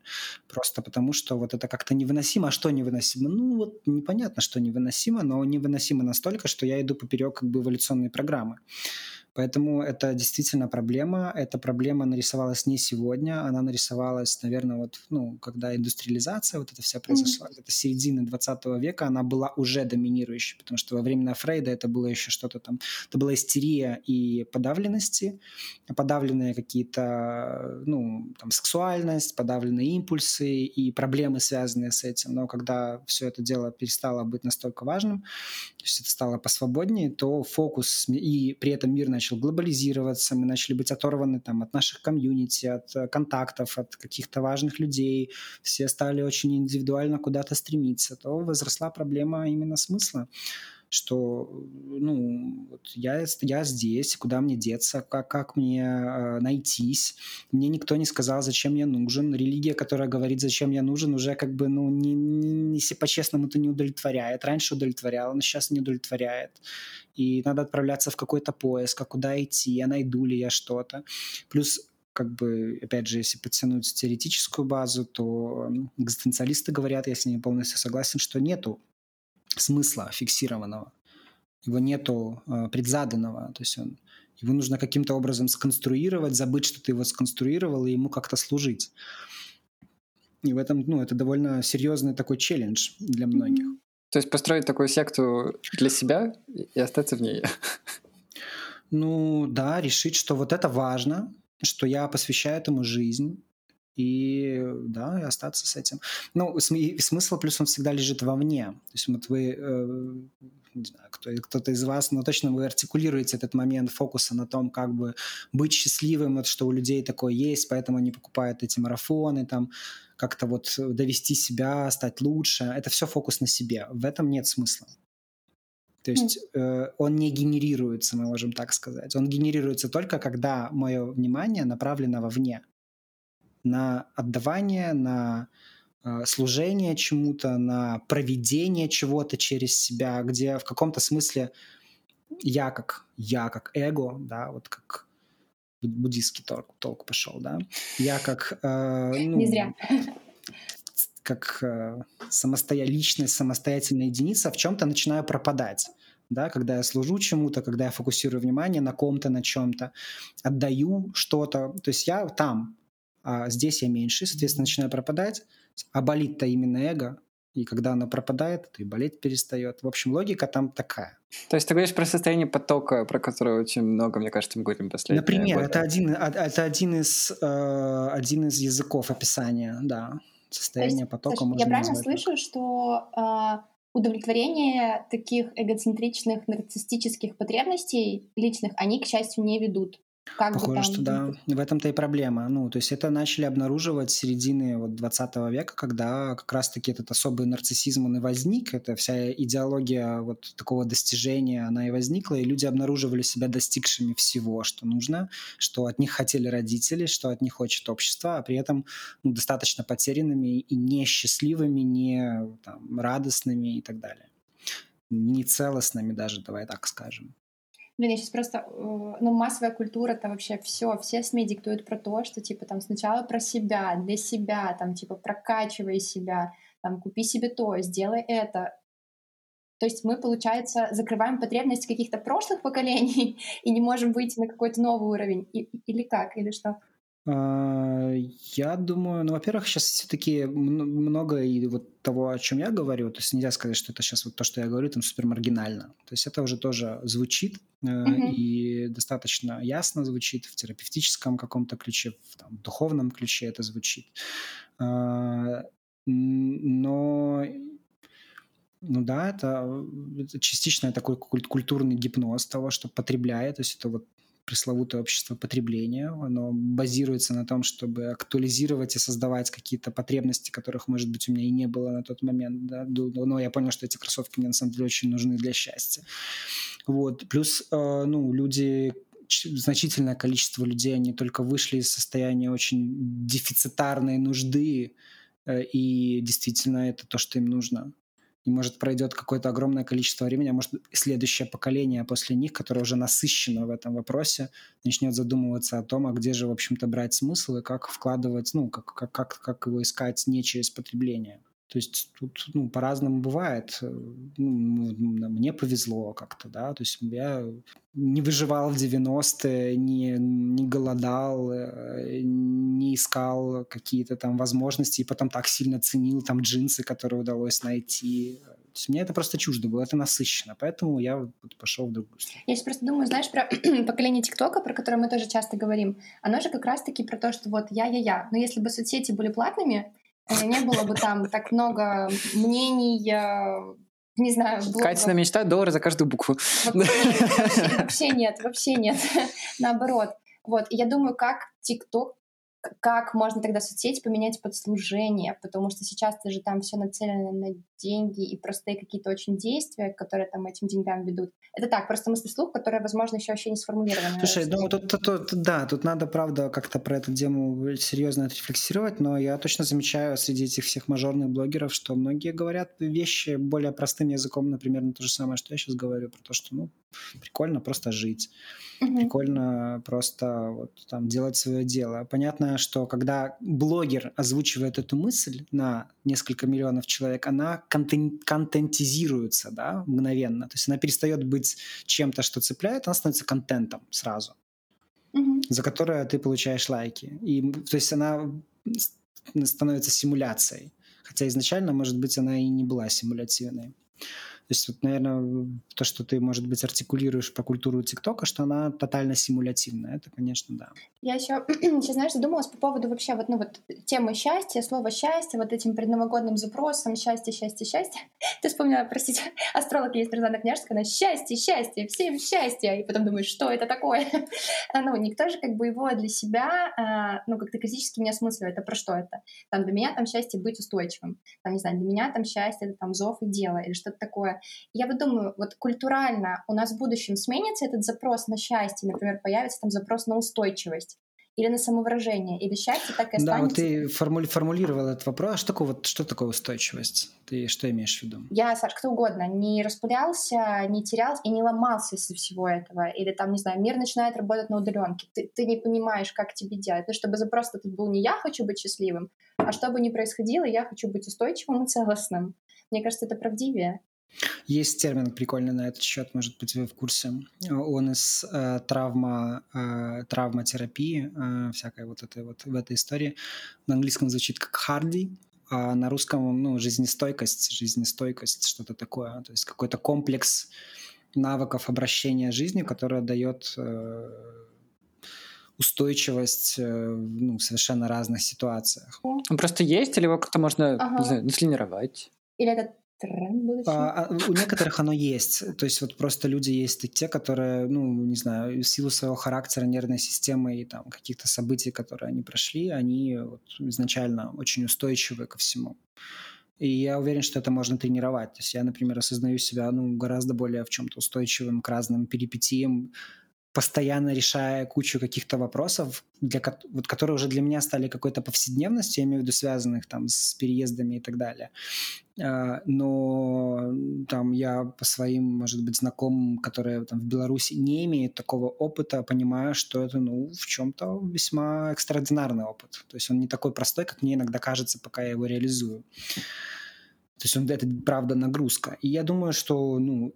Просто потому, что вот это как-то невыносимо. А что невыносимо? Ну, вот непонятно, что невыносимо, но невыносимо настолько, что я иду поперек как бы эволюционной программы. Поэтому это действительно проблема. Эта проблема нарисовалась не сегодня, она нарисовалась, наверное, вот, ну, когда индустриализация вот эта вся произошла, mm-hmm. это середина 20 века, она была уже доминирующей, потому что во времена Фрейда это было еще что-то там, это была истерия и подавленности, подавленные какие-то, ну, там, сексуальность, подавленные импульсы и проблемы, связанные с этим. Но когда все это дело перестало быть настолько важным, то есть это стало посвободнее, то фокус и при этом мир начал начал глобализироваться, мы начали быть оторваны там, от наших комьюнити, от э, контактов, от каких-то важных людей, все стали очень индивидуально куда-то стремиться, то возросла проблема именно смысла что ну, вот я, я здесь, куда мне деться, как, как мне э, найтись. Мне никто не сказал, зачем я нужен. Религия, которая говорит, зачем я нужен, уже как бы, ну, не, не, не по-честному-то не удовлетворяет. Раньше удовлетворяла, но сейчас не удовлетворяет. И надо отправляться в какой-то поиск, а куда идти, я найду ли я что-то. Плюс как бы, опять же, если подтянуть теоретическую базу, то экзистенциалисты говорят, я с ними полностью согласен, что нету смысла фиксированного, его нету э, предзаданного, то есть он, его нужно каким-то образом сконструировать, забыть, что ты его сконструировал, и ему как-то служить. И в этом, ну, это довольно серьезный такой челлендж для многих. То есть построить такую секту для себя и остаться в ней. Ну да, решить, что вот это важно, что я посвящаю этому жизнь, и да, и остаться с этим. Ну, смысл плюс он всегда лежит вовне. То есть вот вы, э, не знаю, кто, кто-то из вас, но точно вы артикулируете этот момент фокуса на том, как бы быть счастливым, вот что у людей такое есть, поэтому они покупают эти марафоны, там, как-то вот довести себя, стать лучше. Это все фокус на себе. В этом нет смысла. То есть э, он не генерируется, мы можем так сказать. Он генерируется только, когда мое внимание направлено вовне на отдавание, на э, служение чему-то, на проведение чего-то через себя, где в каком-то смысле я как я как эго, да, вот как буддийский толк, толк пошел, да, я как э, ну, не зря как э, самостоя... личность, самостоятельная единица в чем-то начинаю пропадать. Да, когда я служу чему-то, когда я фокусирую внимание на ком-то, на чем-то, отдаю что-то. То есть я там, а здесь я меньше, соответственно, начинаю пропадать, а болит-то именно эго, и когда оно пропадает, то и болеть перестает. В общем, логика там такая. То есть ты говоришь про состояние потока, про которое очень много, мне кажется, мы говорим последнее. Например, это один, это один из, э, один из языков описания, да. Состояние есть, потока Саша, можно Я правильно слышу, так. что э, удовлетворение таких эгоцентричных, нарциссических потребностей личных, они, к счастью, не ведут как Похоже, там... что да. В этом-то и проблема. Ну, то есть это начали обнаруживать с середины вот 20 века, когда как раз-таки этот особый нарциссизм, он и возник. Это вся идеология вот такого достижения, она и возникла, и люди обнаруживали себя достигшими всего, что нужно, что от них хотели родители, что от них хочет общество, а при этом ну, достаточно потерянными и несчастливыми, не там, радостными и так далее. Не целостными даже, давай так скажем. Блин, я сейчас просто, э, ну, массовая культура это вообще все, все СМИ диктуют про то, что, типа, там, сначала про себя, для себя, там, типа, прокачивай себя, там, купи себе то, сделай это. То есть мы, получается, закрываем потребности каких-то прошлых поколений и не можем выйти на какой-то новый уровень. И, или как? Или что? А, я думаю, ну, во-первых, сейчас все-таки много и вот того, о чем я говорю, то есть нельзя сказать, что это сейчас вот то, что я говорю, там супер маргинально. То есть это уже тоже звучит mm-hmm. и достаточно ясно звучит в терапевтическом каком-то ключе, в там, духовном ключе это звучит. А, но ну да, это, это частично такой культурный гипноз того, что потребляет, то есть это вот пресловутое общество потребления. Оно базируется на том, чтобы актуализировать и создавать какие-то потребности, которых, может быть, у меня и не было на тот момент. Да? Но я понял, что эти кроссовки мне на самом деле очень нужны для счастья. Вот. Плюс, э, ну, люди значительное количество людей, они только вышли из состояния очень дефицитарной нужды, э, и действительно это то, что им нужно. И может пройдет какое-то огромное количество времени, а может следующее поколение после них, которое уже насыщено в этом вопросе, начнет задумываться о том, а где же, в общем-то, брать смысл и как вкладывать, ну, как, как, как, как его искать не через потребление. То есть тут ну, по-разному бывает. Ну, мне повезло как-то, да. То есть я не выживал в 90-е, не, не голодал, э, не искал какие-то там возможности, и потом так сильно ценил там джинсы, которые удалось найти. То есть мне это просто чуждо было, это насыщенно, поэтому я вот пошел в другую сторону. Я сейчас просто думаю, знаешь, про поколение ТикТока, про которое мы тоже часто говорим, оно же как раз-таки про то, что вот я-я-я. Но если бы соцсети были платными, э, не было бы там так много мнений, не знаю, блогов. Катина мечта доллар за каждую букву. Вообще, вообще нет, вообще нет. Наоборот. Вот, я думаю, как ТикТок как можно тогда соцсети поменять под служение, потому что сейчас же там все нацелено на деньги и простые какие-то очень действия, которые там этим деньгам ведут. Это так, просто мысль вслух, которая, возможно, еще вообще не сформулирована. Слушай, ну тут, тут, тут, да, тут надо, правда, как-то про эту тему серьезно отрефлексировать, но я точно замечаю среди этих всех мажорных блогеров, что многие говорят вещи более простым языком, например, на то же самое, что я сейчас говорю, про то, что, ну, прикольно просто жить, угу. прикольно просто вот там делать свое дело. Понятно, что когда блогер озвучивает эту мысль на несколько миллионов человек, она контен- контентизируется, да, мгновенно. То есть она перестает быть чем-то, что цепляет, она становится контентом сразу, угу. за которое ты получаешь лайки. И, то есть она становится симуляцией. Хотя изначально, может быть, она и не была симулятивной. То есть, вот, наверное, то, что ты, может быть, артикулируешь по культуру ТикТока, что она тотально симулятивная, это, конечно, да. Я еще, сейчас, знаешь, задумалась по поводу вообще вот, ну, вот темы счастья, слова счастье, вот этим предновогодным запросом счастье, счастье, счастье. Ты вспомнила, простите, астролог есть Розана Княжская, она счастье, счастье, всем счастье. И потом думаешь, что это такое? ну, никто же как бы его для себя, а, ну, как-то критически не осмысливает. Это про что это? Там для меня там счастье быть устойчивым. Там, не знаю, для меня там счастье это там зов и дело или что-то такое. Я вот думаю, вот культурально у нас в будущем сменится этот запрос на счастье, например, появится там запрос на устойчивость или на самовыражение, или счастье так и останется. Да, вот ты формули формулировал этот вопрос. Что такое, вот, что такое устойчивость? Ты что имеешь в виду? Я, Саш, кто угодно, не распылялся, не терялся и не ломался из-за всего этого. Или там, не знаю, мир начинает работать на удаленке. Ты, ты не понимаешь, как тебе делать. Ну, чтобы запрос этот был не «я хочу быть счастливым», а что бы ни происходило, я хочу быть устойчивым и целостным. Мне кажется, это правдивее. Есть термин прикольный на этот счет, может быть, вы в курсе. Он из э, травма, э, травматерапии, э, всякой вот этой вот в этой истории. На английском звучит как харди, а на русском, ну, жизнестойкость, жизнестойкость, что-то такое. То есть какой-то комплекс навыков обращения с жизнью, которая дает э, устойчивость э, ну, в совершенно разных ситуациях. Он просто есть, или его как-то можно ага. не знаю, натренировать? Или это А, а, у некоторых оно есть. То есть вот просто люди есть те, которые, ну, не знаю, в силу своего характера, нервной системы и там каких-то событий, которые они прошли, они вот изначально очень устойчивы ко всему. И я уверен, что это можно тренировать. То есть я, например, осознаю себя ну, гораздо более в чем-то устойчивым к разным перипетиям, постоянно решая кучу каких-то вопросов, для, вот, которые уже для меня стали какой-то повседневностью, я имею в виду связанных там с переездами и так далее. А, но там я по своим, может быть, знакомым, которые там в Беларуси не имеют такого опыта, понимаю, что это, ну, в чем-то весьма экстраординарный опыт. То есть он не такой простой, как мне иногда кажется, пока я его реализую. То есть он, это правда нагрузка. И я думаю, что, ну,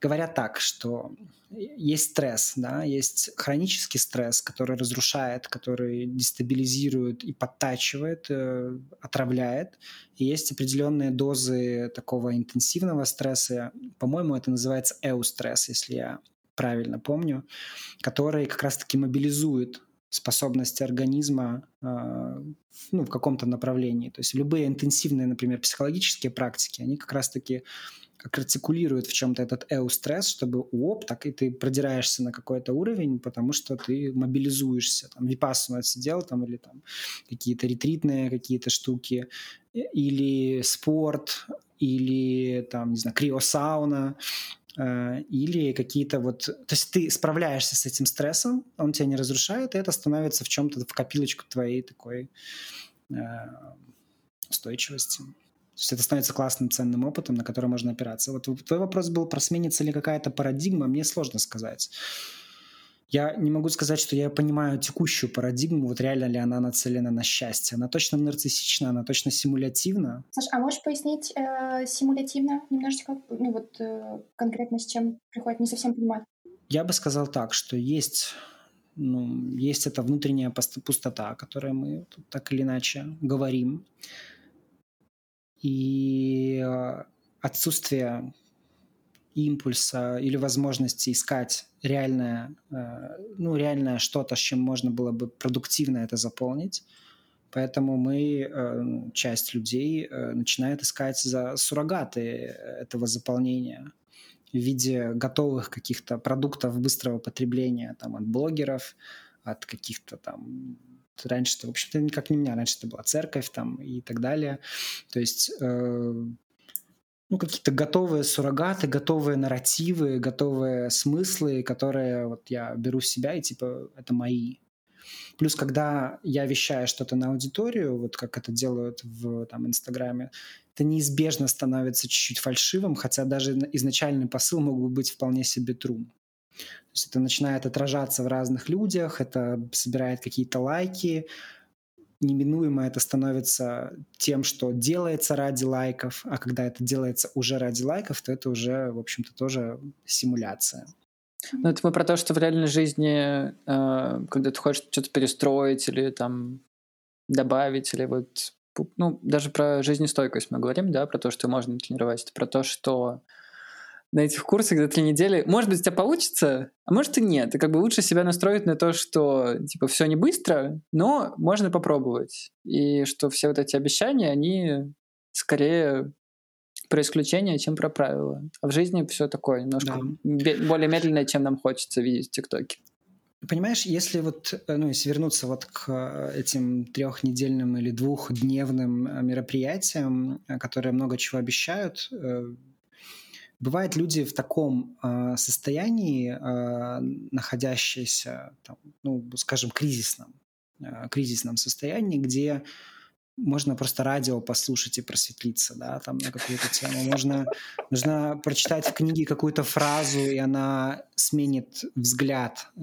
говорят так, что есть стресс, да, есть хронический стресс, который разрушает, который дестабилизирует и подтачивает, э, отравляет. И есть определенные дозы такого интенсивного стресса. По-моему, это называется эустресс, если я правильно помню, который как раз-таки мобилизует способности организма э, ну, в каком-то направлении. То есть любые интенсивные, например, психологические практики, они как раз-таки как артикулируют в чем-то этот эустресс, чтобы оп, так и ты продираешься на какой-то уровень, потому что ты мобилизуешься. Там випассану отсидел, там, или там какие-то ретритные какие-то штуки, или спорт, или там, не знаю, криосауна, Э, или какие-то вот... То есть ты справляешься с этим стрессом, он тебя не разрушает, и это становится в чем-то в копилочку твоей такой э, устойчивости. То есть это становится классным, ценным опытом, на который можно опираться. Вот твой вопрос был про сменится ли какая-то парадигма, мне сложно сказать. Я не могу сказать, что я понимаю текущую парадигму, вот реально ли она нацелена на счастье. Она точно нарциссична, она точно симулятивна. Саш, а можешь пояснить э, симулятивно немножечко, ну вот э, конкретно с чем приходит? Не совсем понимаю. Я бы сказал так, что есть ну, есть эта внутренняя пустота, о которой мы так или иначе говорим. И э, отсутствие импульса или возможности искать реальное, э, ну, реальное что-то, с чем можно было бы продуктивно это заполнить. Поэтому мы, э, часть людей, начинает искать за суррогаты этого заполнения в виде готовых каких-то продуктов быстрого потребления там, от блогеров, от каких-то там раньше это, в общем-то, никак не меня, раньше это была церковь там и так далее. То есть ну, какие-то готовые суррогаты, готовые нарративы, готовые смыслы, которые вот я беру в себя и типа это мои. Плюс, когда я вещаю что-то на аудиторию, вот как это делают в там, Инстаграме, это неизбежно становится чуть-чуть фальшивым, хотя даже изначальный посыл мог бы быть вполне себе true. То есть это начинает отражаться в разных людях, это собирает какие-то лайки, неминуемо это становится тем, что делается ради лайков, а когда это делается уже ради лайков, то это уже, в общем-то, тоже симуляция. Ну, это мы про то, что в реальной жизни, э, когда ты хочешь что-то перестроить или там добавить, или вот, ну, даже про жизнестойкость мы говорим, да, про то, что можно тренировать, это про то, что на этих курсах за три недели. Может быть, у тебя получится, а может и нет. И как бы лучше себя настроить на то, что типа все не быстро, но можно попробовать. И что все вот эти обещания, они скорее про исключение, чем про правила. А в жизни все такое немножко да. более медленное, чем нам хочется видеть в ТикТоке. Понимаешь, если вот, э, ну, если вернуться вот к э, этим трехнедельным или двухдневным э, мероприятиям, которые много чего обещают, Бывают люди в таком э, состоянии, э, находящиеся, там, ну, скажем, кризисном, э, кризисном состоянии, где можно просто радио послушать и просветлиться, да, там на какую-то тему. Можно, можно прочитать в книге какую-то фразу, и она сменит взгляд, э,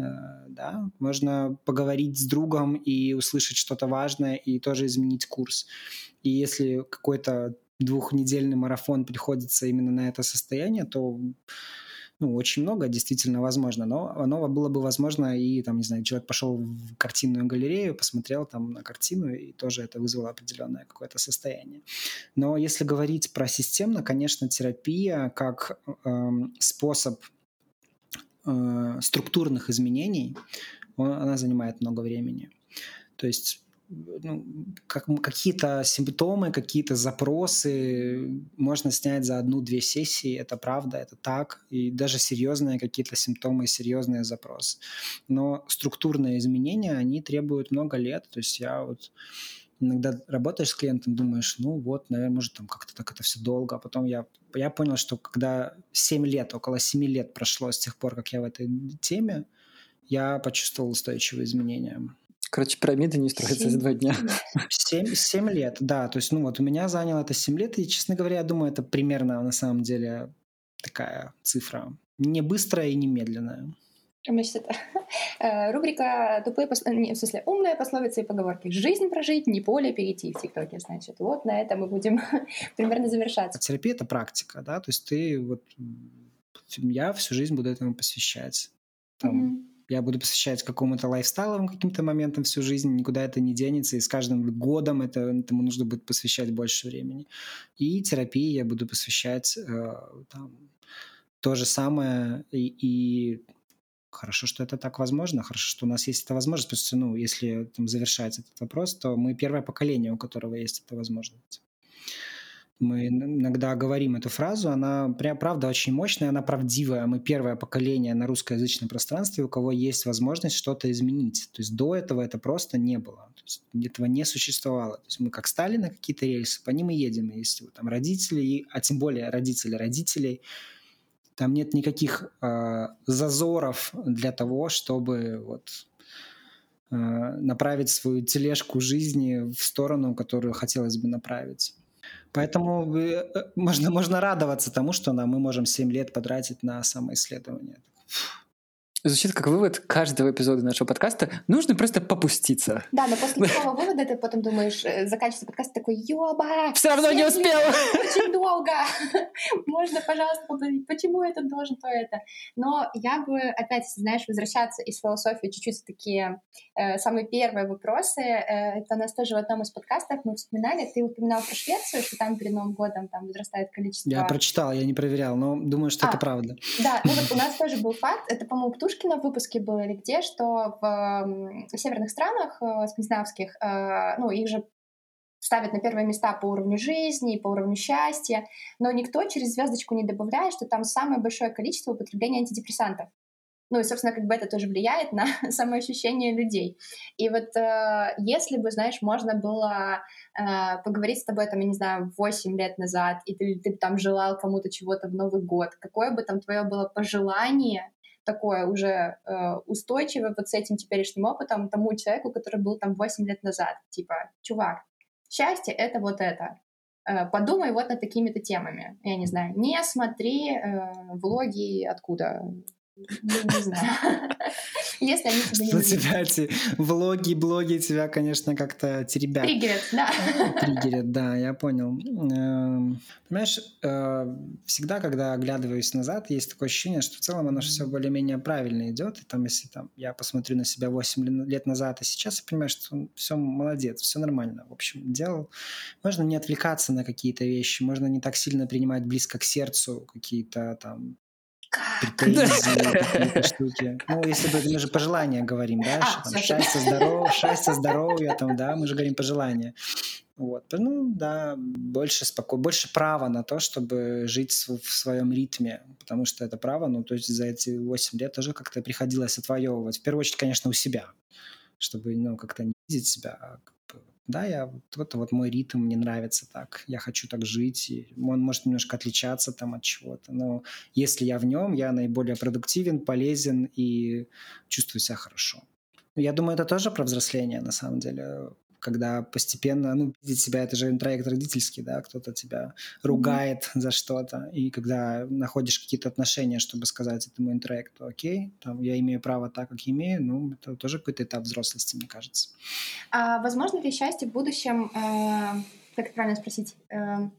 да. Можно поговорить с другом и услышать что-то важное и тоже изменить курс. И если какой-то двухнедельный марафон приходится именно на это состояние, то ну, очень много действительно возможно, но оно было бы возможно и, там, не знаю, человек пошел в картинную галерею, посмотрел там на картину, и тоже это вызвало определенное какое-то состояние. Но если говорить про системно, конечно, терапия как э, способ э, структурных изменений, он, она занимает много времени. То есть ну, как, какие-то симптомы, какие-то запросы можно снять за одну-две сессии, это правда, это так, и даже серьезные какие-то симптомы, серьезные запросы. Но структурные изменения, они требуют много лет, то есть я вот иногда работаешь с клиентом, думаешь, ну вот, наверное, может, там как-то так это все долго, а потом я, я понял, что когда 7 лет, около 7 лет прошло с тех пор, как я в этой теме, я почувствовал устойчивые изменения. Короче, пирамида не строится 7, за два дня. 7, 7 лет, да. То есть, ну вот у меня заняло это 7 лет, и, честно говоря, я думаю, это примерно на самом деле такая цифра. Не быстрая и не медленная. Значит, это э, рубрика «Тупые пос... не, в смысле, умные пословицы и поговорки». Жизнь прожить, не поле перейти в ТикТоке, значит. Вот на этом мы будем примерно завершаться. Терапия — это практика, да, то есть ты вот я всю жизнь буду этому посвящать. Там, Мгм. Я буду посвящать какому-то лайфстайловым каким-то моментам всю жизнь, никуда это не денется, и с каждым годом это, этому нужно будет посвящать больше времени. И терапии я буду посвящать э, там, то же самое, и, и хорошо, что это так возможно, хорошо, что у нас есть эта возможность, потому что, ну, если там, завершать этот вопрос, то мы первое поколение, у которого есть эта возможность. Мы иногда говорим эту фразу, она прям правда очень мощная, она правдивая. Мы первое поколение на русскоязычном пространстве, у кого есть возможность что-то изменить. То есть до этого это просто не было. То есть этого не существовало. То есть мы как стали на какие-то рельсы, по ним и едем. Если там родители, а тем более родители родителей, там нет никаких э, зазоров для того, чтобы вот э, направить свою тележку жизни в сторону, которую хотелось бы направить. Поэтому э, можно, можно радоваться тому, что мы можем 7 лет потратить на самоисследование. Звучит как вывод каждого эпизода нашего подкаста. Нужно просто попуститься. Да, но после такого вывода ты потом думаешь, э, заканчивается подкаст такой, ёба! Все равно не успел. Очень долго. Можно, пожалуйста, повторить, почему это должен, то это. Но я бы опять, знаешь, возвращаться из философии чуть-чуть в такие э, самые первые вопросы. Э, это у нас тоже в одном из подкастов мы вспоминали. Ты упоминал про Швецию, что там перед Новым годом там возрастает количество... Я прочитал, я не проверял, но думаю, что А, это правда. Да, ну вот у нас тоже был факт, это, по-моему, Птушкина в выпуске было или где, что в северных странах, э, скандинавских, э, ну, их же ставят на первые места по уровню жизни, по уровню счастья, но никто через звездочку не добавляет, что там самое большое количество употребления антидепрессантов. Ну и, собственно, как бы это тоже влияет на самоощущение людей. И вот э, если бы, знаешь, можно было э, поговорить с тобой, там, я не знаю, 8 лет назад, и ты, ты там желал кому-то чего-то в Новый год, какое бы там твое было пожелание, такое уже э, устойчивое вот с этим теперешним опытом тому человеку, который был там 8 лет назад. Типа, чувак, счастье — это вот это. Э, подумай вот над такими-то темами. Я не знаю, не смотри э, влоги откуда. Не, не знаю. Если они тебе не Что тебя эти влоги, блоги тебя, конечно, как-то теребят. Триггерят, да. Триггерят, да, я понял. Эм, Понимаешь, э, всегда, когда оглядываюсь назад, есть такое ощущение, что в целом оно все более-менее правильно идет. И там, если там, я посмотрю на себя 8 ле- лет назад и сейчас, я понимаю, что все молодец, все нормально. В общем, делал. Можно не отвлекаться на какие-то вещи, можно не так сильно принимать близко к сердцу какие-то там штуки. Ну, если бы мы же пожелания говорим, да? А, там счастье, здоровья, счастье, здоровья, там, да, мы же говорим пожелания. Вот, ну, да, больше споко... больше права на то, чтобы жить в своем ритме, потому что это право, ну, то есть за эти 8 лет тоже как-то приходилось отвоевывать. В первую очередь, конечно, у себя, чтобы, ну, как-то не видеть себя, а да, я вот, это вот мой ритм, мне нравится так, я хочу так жить, и он может немножко отличаться там от чего-то, но если я в нем, я наиболее продуктивен, полезен и чувствую себя хорошо. Я думаю, это тоже про взросление, на самом деле, когда постепенно, ну, видеть себя, это же интроект родительский, да, кто-то тебя ругает за что-то, и когда находишь какие-то отношения, чтобы сказать этому интроекту, окей, там, я имею право так, как имею, ну, это тоже какой-то этап взрослости, мне кажется. А возможно ли счастье в будущем, э, как это правильно спросить, э,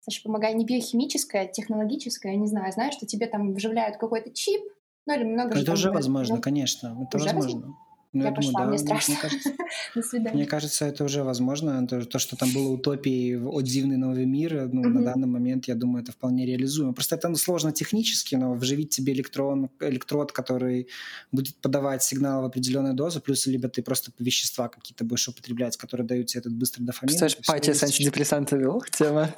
Саша, помогай, не биохимическое, технологическое, я не знаю, знаешь, что тебе там вживляют какой-то чип, ну или много Это уже возможно, ну, конечно, это Уже возможно. Ну, Я я думаю, пошла, да, мне страшно. мне кажется, До свидания. Мне кажется, это уже возможно. То, то, что там было утопией в «О дивный новый мир», ну, Мгм. на данный момент, я думаю, это вполне реализуемо. Просто это ну, сложно технически, но вживить тебе электрон, электрод, который будет подавать сигнал в определенную дозу, плюс либо ты просто вещества какие-то будешь употреблять, которые дают тебе этот быстрый дофамин. Представляешь, пати с антидепрессантами. Ох, тема.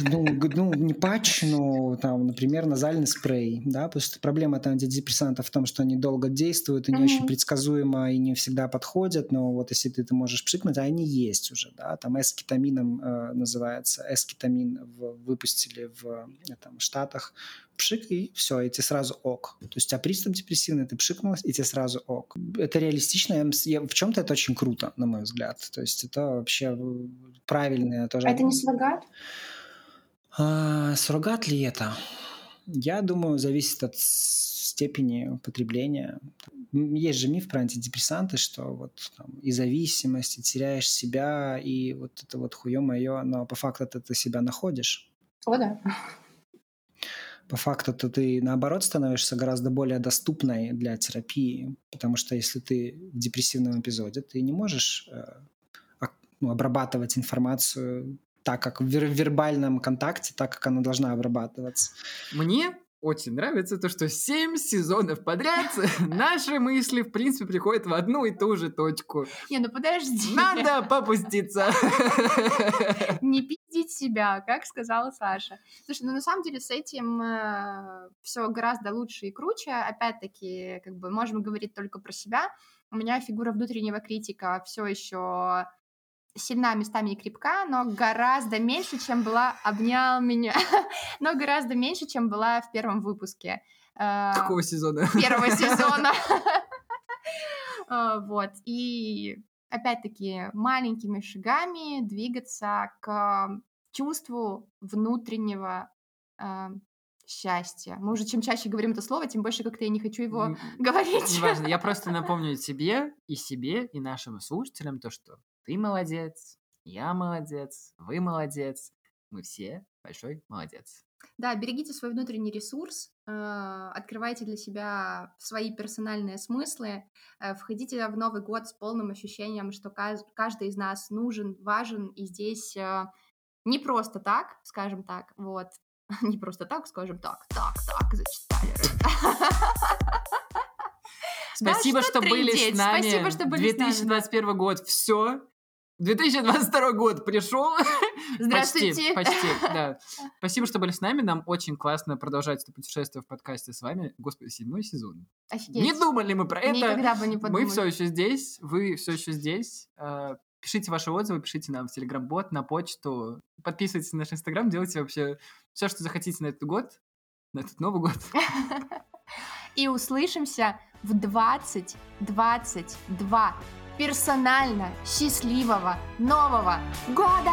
Ну, ну, не патч, но там, например, назальный спрей, да, потому что проблема это антидепрессантов в том, что они долго действуют и не Мгм. очень предсказуемо и не всегда подходят, но вот если ты это можешь пшикнуть, а они есть уже, да, там эскетамином э, называется, эскетамин в- выпустили в там, Штатах, пшик, и все, и тебе сразу ок. То есть у тебя приступ депрессивный, ты пшикнулась, и тебе сразу ок. Это реалистично, я я- в чем-то это очень круто, на мой взгляд. То есть это вообще э, правильное тоже. А это не суррогат? А, суррогат ли это? Я думаю, зависит от степени употребления. Есть же миф про антидепрессанты, что вот там, и зависимость, и теряешь себя, и вот это вот хуе мое, но по факту ты себя находишь. О, да. по факту то ты наоборот становишься гораздо более доступной для терапии, потому что если ты в депрессивном эпизоде, ты не можешь э, ну, обрабатывать информацию так, как в вербальном контакте, так, как она должна обрабатываться. Мне очень нравится то, что 7 сезонов подряд наши мысли, в принципе, приходят в одну и ту же точку. Не, ну подожди. Надо попуститься. Не пиздить себя, как сказала Саша. Слушай, ну на самом деле с этим э, все гораздо лучше и круче. Опять-таки, как бы можем говорить только про себя. У меня фигура внутреннего критика все еще сильна местами и крепка, но гораздо меньше, чем была «Обнял меня», но гораздо меньше, чем была в первом выпуске. Э, Какого сезона? Первого сезона. Э, вот, и опять-таки маленькими шагами двигаться к чувству внутреннего э, счастья. Мы уже чем чаще говорим это слово, тем больше как-то я не хочу его говорить. Неважно, я просто напомню тебе и себе, и нашим слушателям то, что ты молодец, я молодец, вы молодец, мы все большой молодец. Да, берегите свой внутренний ресурс, э, открывайте для себя свои персональные смыслы, э, входите в Новый год с полным ощущением, что каждый из нас нужен, важен, и здесь э, не просто так, скажем так, вот, не просто так, скажем так, так, так, зачитали. Спасибо, что, были с нами. Спасибо, что были 2021 год. Все. 2022 год пришел. Здравствуйте. Почти, почти, да. Спасибо, что были с нами. Нам очень классно продолжать это путешествие в подкасте с вами. Господи, седьмой сезон. Офигеть. Не думали мы про это. Никогда бы не подумали. Мы все еще здесь, вы все еще здесь. А, пишите ваши отзывы, пишите нам в Телеграм-бот, на почту. Подписывайтесь на наш Инстаграм, делайте вообще все, что захотите на этот год, на этот Новый год. И услышимся в 2022 персонально счастливого Нового года!